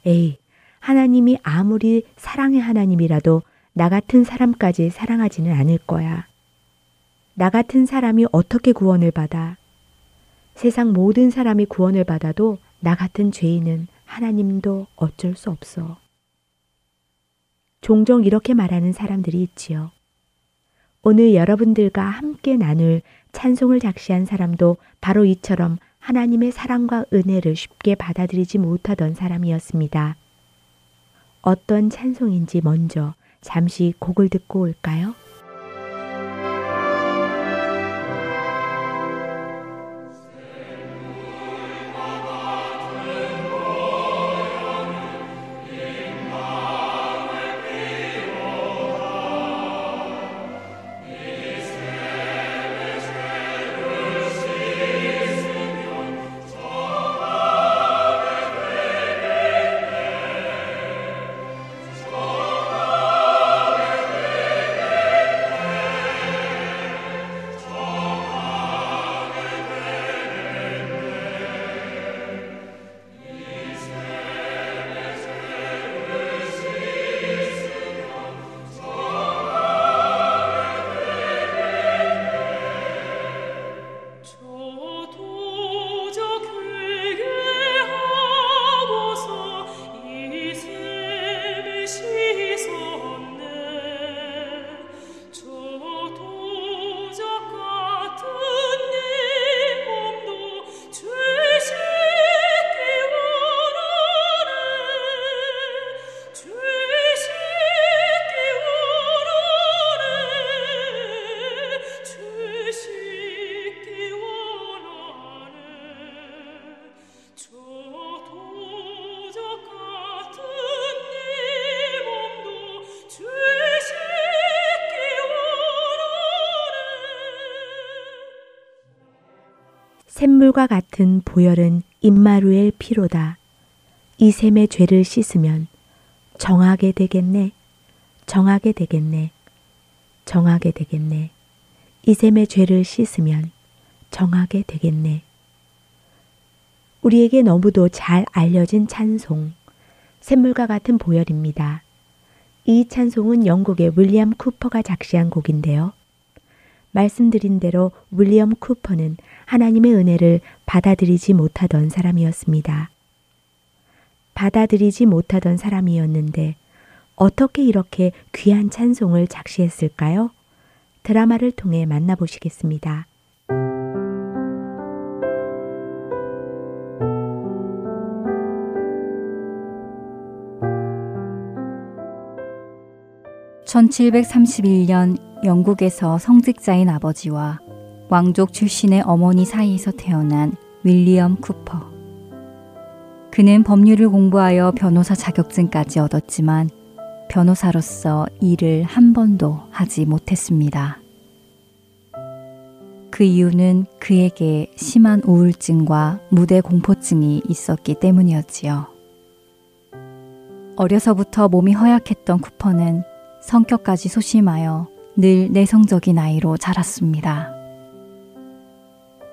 에이, 하나님이 아무리 사랑의 하나님이라도 나 같은 사람까지 사랑하지는 않을 거야. 나 같은 사람이 어떻게 구원을 받아? 세상 모든 사람이 구원을 받아도 나 같은 죄인은 하나님도 어쩔 수 없어. 종종 이렇게 말하는 사람들이 있지요. 오늘 여러분들과 함께 나눌 찬송을 작시한 사람도 바로 이처럼 하나님의 사랑과 은혜를 쉽게 받아들이지 못하던 사람이었습니다. 어떤 찬송인지 먼저 잠시 곡을 듣고 올까요? 샘물과 같은 보혈은 임마루엘 피로다. 이 샘의 죄를 씻으면 정하게 되겠네. 정하게 되겠네. 정하게 되겠네. 이 샘의 죄를 씻으면 정하게 되겠네. 우리에게 너무도 잘 알려진 찬송, 샘물과 같은 보혈입니다. 이 찬송은 영국의 윌리엄 쿠퍼가 작시한 곡인데요. 말씀드린 대로 윌리엄 쿠퍼는 하나님의 은혜를 받아들이지 못하던 사람이었습니다. 받아들이지 못하던 사람이었는데 어떻게 이렇게 귀한 찬송을 작시했을까요? 드라마를 통해 만나보시겠습니다. (1731년) 영국에서 성직자인 아버지와 왕족 출신의 어머니 사이에서 태어난 윌리엄 쿠퍼. 그는 법률을 공부하여 변호사 자격증까지 얻었지만 변호사로서 일을 한 번도 하지 못했습니다. 그 이유는 그에게 심한 우울증과 무대 공포증이 있었기 때문이었지요. 어려서부터 몸이 허약했던 쿠퍼는 성격까지 소심하여 늘 내성적인 아이로 자랐습니다.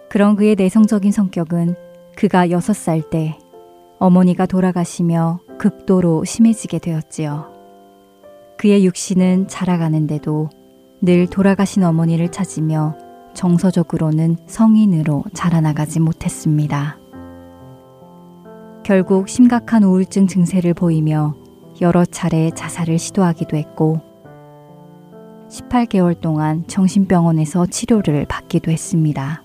그런 그의 내성적인 성격은 그가 6살 때 어머니가 돌아가시며 극도로 심해지게 되었지요. 그의 육신은 자라가는데도 늘 돌아가신 어머니를 찾으며 정서적으로는 성인으로 자라나가지 못했습니다. 결국 심각한 우울증 증세를 보이며 여러 차례 자살을 시도하기도 했고 18개월 동안 정신병원에서 치료를 받기도 했습니다.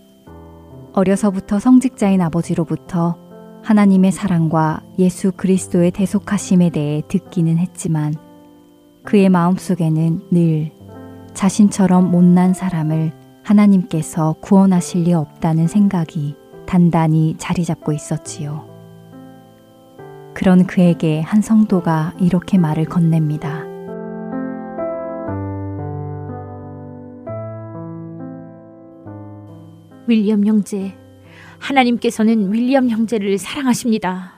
어려서부터 성직자인 아버지로부터 하나님의 사랑과 예수 그리스도의 대속하심에 대해 듣기는 했지만 그의 마음속에는 늘 자신처럼 못난 사람을 하나님께서 구원하실 리 없다는 생각이 단단히 자리 잡고 있었지요. 그런 그에게 한 성도가 이렇게 말을 건넵니다. 윌리엄 형제, 하나님께서는 윌리엄 형제를 사랑하십니다.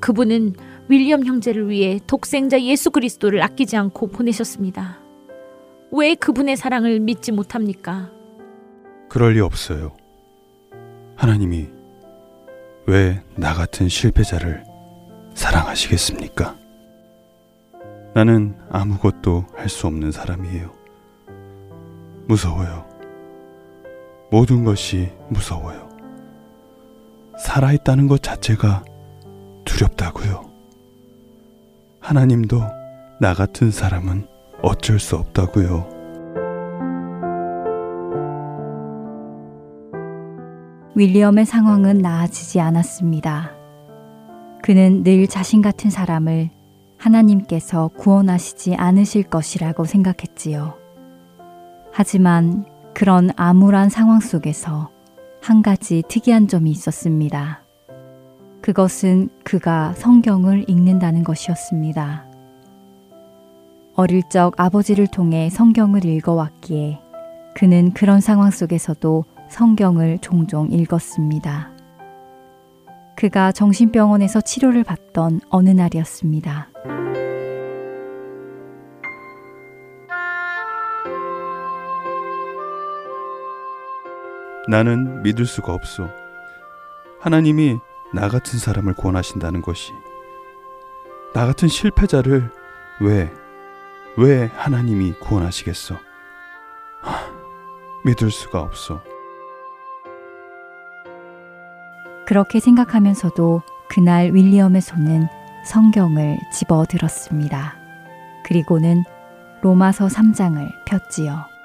그분은 윌리엄 형제를 위해 독생자 예수 그리스도를 아끼지 않고 보내셨습니다. 왜 그분의 사랑을 믿지 못합니까? 그럴 리 없어요. 하나님이 왜 나 같은 실패자를 사랑하시겠습니까? 나는 아무것도 할 수 없는 사람이에요. 무서워요. 모든 것이 무서워요. 살아있다는 것 자체가 두렵다고요. 하나님도 나 같은 사람은 어쩔 수 없다고요. 윌리엄의 상황은 나아지지 않았습니다. 그는 늘 자신 같은 사람을 하나님께서 구원하시지 않으실 것이라고 생각했지요. 하지만 그런 암울한 상황 속에서 한 가지 특이한 점이 있었습니다. 그것은 그가 성경을 읽는다는 것이었습니다. 어릴 적 아버지를 통해 성경을 읽어왔기에 그는 그런 상황 속에서도 성경을 종종 읽었습니다. 그가 정신병원에서 치료를 받던 어느 날이었습니다. 나는 믿을 수가 없어. 하나님이 나 같은 사람을 구원하신다는 것이. 나 같은 실패자를 왜, 왜 하나님이 구원하시겠어? 하, 믿을 수가 없어. 그렇게 생각하면서도 그날 윌리엄의 손은 성경을 집어 들었습니다. 그리고는 로마서 3장을 폈지요.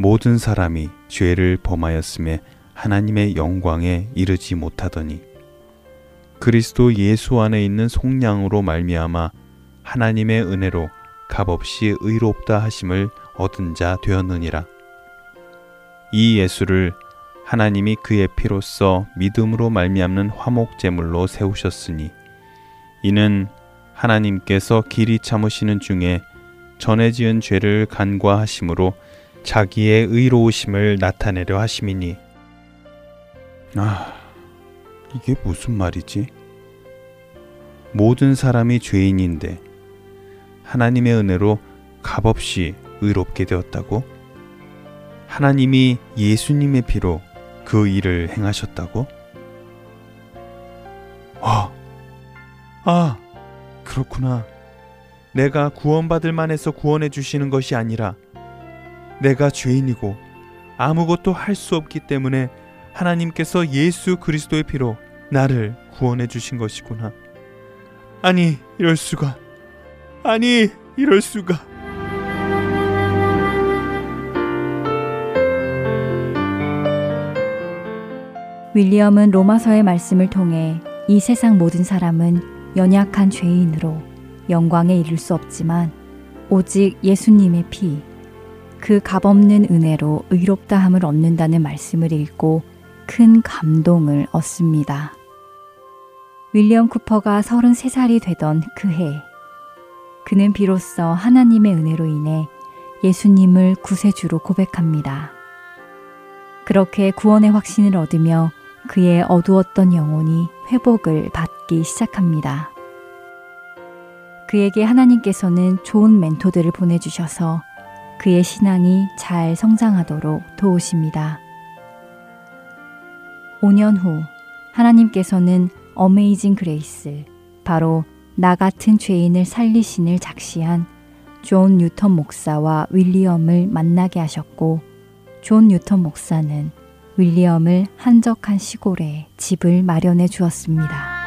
모든 사람이 죄를 범하였음에 하나님의 영광에 이르지 못하더니 그리스도 예수 안에 있는 속량으로 말미암아 하나님의 은혜로 값없이 의롭다 하심을 얻은 자 되었느니라. 이 예수를 하나님이 그의 피로써 믿음으로 말미암는 화목 제물로 세우셨으니 이는 하나님께서 길이 참으시는 중에 전에 지은 죄를 간과하심으로 자기의 의로우심을 나타내려 하심이니 아 이게 무슨 말이지? 모든 사람이 죄인인데 하나님의 은혜로 값없이 의롭게 되었다고? 하나님이 예수님의 피로 그 일을 행하셨다고? 아, 아, 그렇구나. 내가 구원받을 만해서 구원해 주시는 것이 아니라 내가 죄인이고 아무것도 할 수 없기 때문에 하나님께서 예수 그리스도의 피로 나를 구원해 주신 것이구나. 아니, 이럴 수가. 아니, 이럴 수가. 윌리엄은 로마서의 말씀을 통해 이 세상 모든 사람은 연약한 죄인으로 영광에 이를 수 없지만 오직 예수님의 피, 그 값없는 은혜로 의롭다함을 얻는다는 말씀을 읽고 큰 감동을 얻습니다. 윌리엄 쿠퍼가 33살이 되던 그 해, 그는 비로소 하나님의 은혜로 인해 예수님을 구세주로 고백합니다. 그렇게 구원의 확신을 얻으며 그의 어두웠던 영혼이 회복을 받기 시작합니다. 그에게 하나님께서는 좋은 멘토들을 보내주셔서 그의 신앙이 잘 성장하도록 도우십니다. 5년 후 하나님께서는 Amazing Grace, 바로 나 같은 죄인을 살리신을 작시한 존 뉴턴 목사와 윌리엄을 만나게 하셨고, 존 뉴턴 목사는 윌리엄을 한적한 시골에 집을 마련해 주었습니다.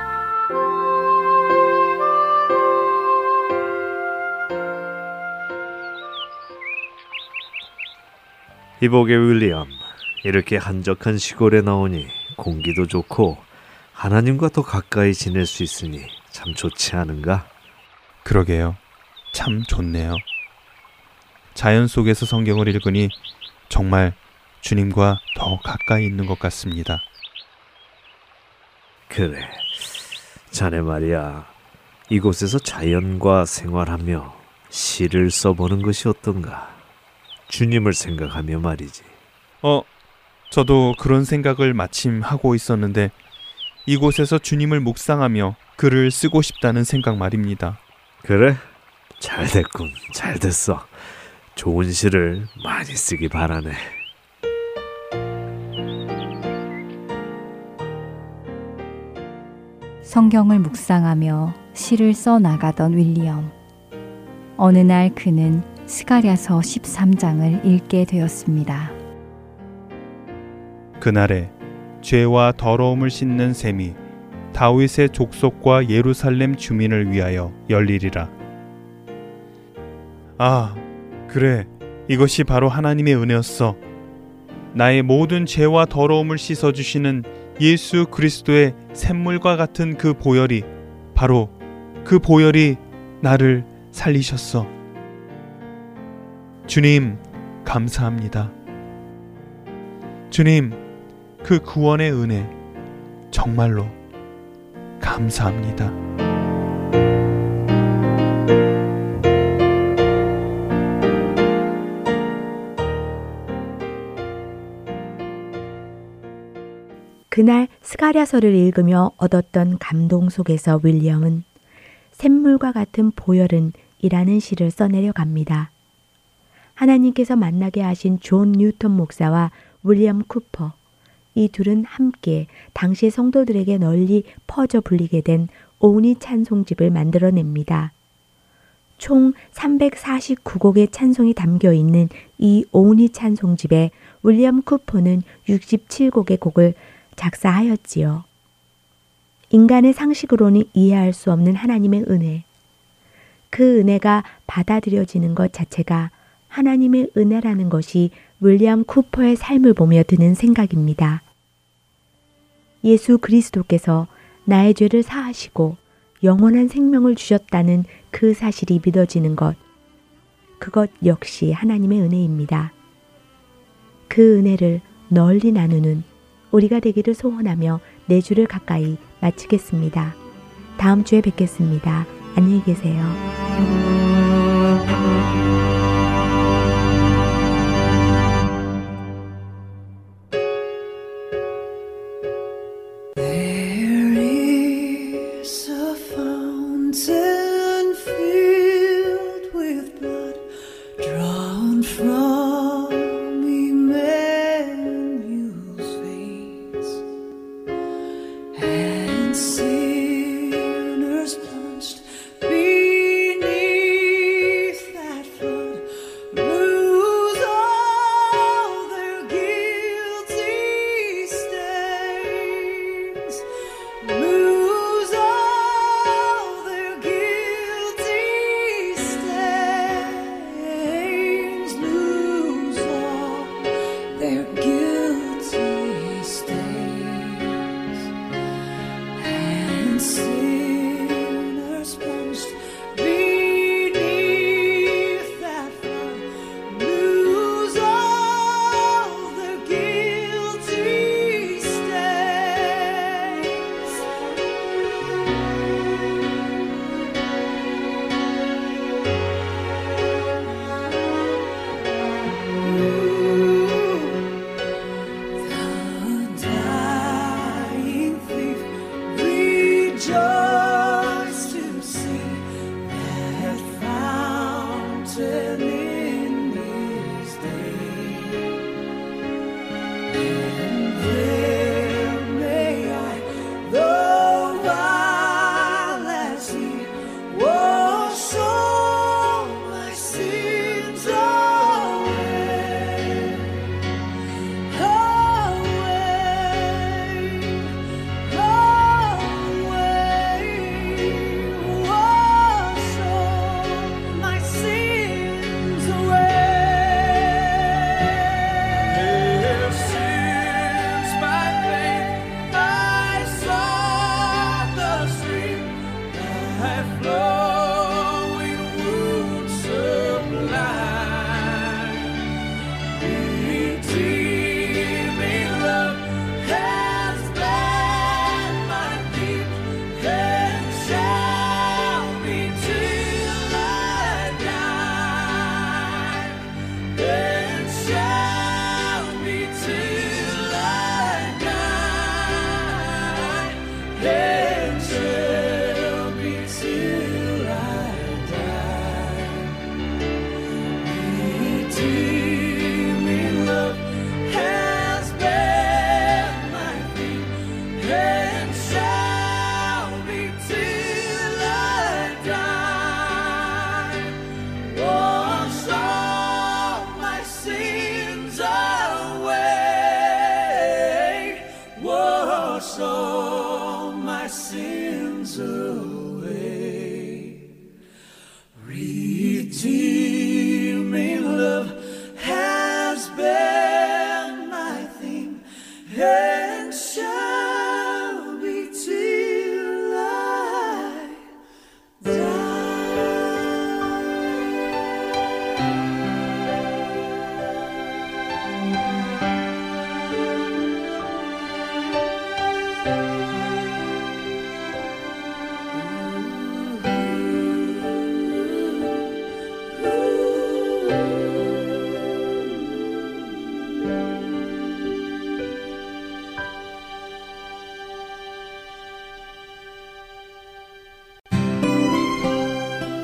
이보게 윌리엄, 이렇게 한적한 시골에 나오니 공기도 좋고 하나님과 더 가까이 지낼 수 있으니 참 좋지 않은가? 그러게요. 참 좋네요. 자연 속에서 성경을 읽으니 정말 주님과 더 가까이 있는 것 같습니다. 그래. 자네 말이야. 이곳에서 자연과 생활하며 시를 써보는 것이 어떤가? 주님을 생각하며 말이지. 어, 저도 그런 생각을 마침 하고 있었는데 이곳에서 주님을 묵상하며 글을 쓰고 싶다는 생각 말입니다. 그래? 잘 됐군. 잘 됐어. 좋은 시를 많이 쓰기 바라네. 성경을 묵상하며 시를 써 나가던 윌리엄. 어느 날 그는 스가랴서 13장을 읽게 되었습니다. 그날에 죄와 더러움을 씻는 셈이 다윗의 족속과 예루살렘 주민을 위하여 열리리라. 아, 그래. 이것이 바로 하나님의 은혜였어. 나의 모든 죄와 더러움을 씻어 주시는 예수 그리스도의 샘물과 같은 그 보혈이 바로 그 보혈이 나를 살리셨어. 주님, 감사합니다. 주님, 그 구원의 은혜 정말로 감사합니다. 그날 스가랴서를 읽으며 얻었던 감동 속에서 윌리엄은 샘물과 같은 보혈은 이라는 시를 써내려 갑니다. 하나님께서 만나게 하신 존 뉴턴 목사와 윌리엄 쿠퍼 이 둘은 함께 당시 성도들에게 널리 퍼져 불리게 된 올니 찬송집을 만들어냅니다. 총 349곡의 찬송이 담겨 있는 이 올니 찬송집에 윌리엄 쿠퍼는 67곡의 곡을 작사하였지요. 인간의 상식으로는 이해할 수 없는 하나님의 은혜. 그 은혜가 받아들여지는 것 자체가 하나님의 은혜라는 것이 윌리엄 쿠퍼의 삶을 보며 드는 생각입니다. 예수 그리스도께서 나의 죄를 사하시고 영원한 생명을 주셨다는 그 사실이 믿어지는 것. 그것 역시 하나님의 은혜입니다. 그 은혜를 널리 나누는 우리가 되기를 소원하며 내 주를 가까이 마치겠습니다. 다음 주에 뵙겠습니다. 안녕히 계세요.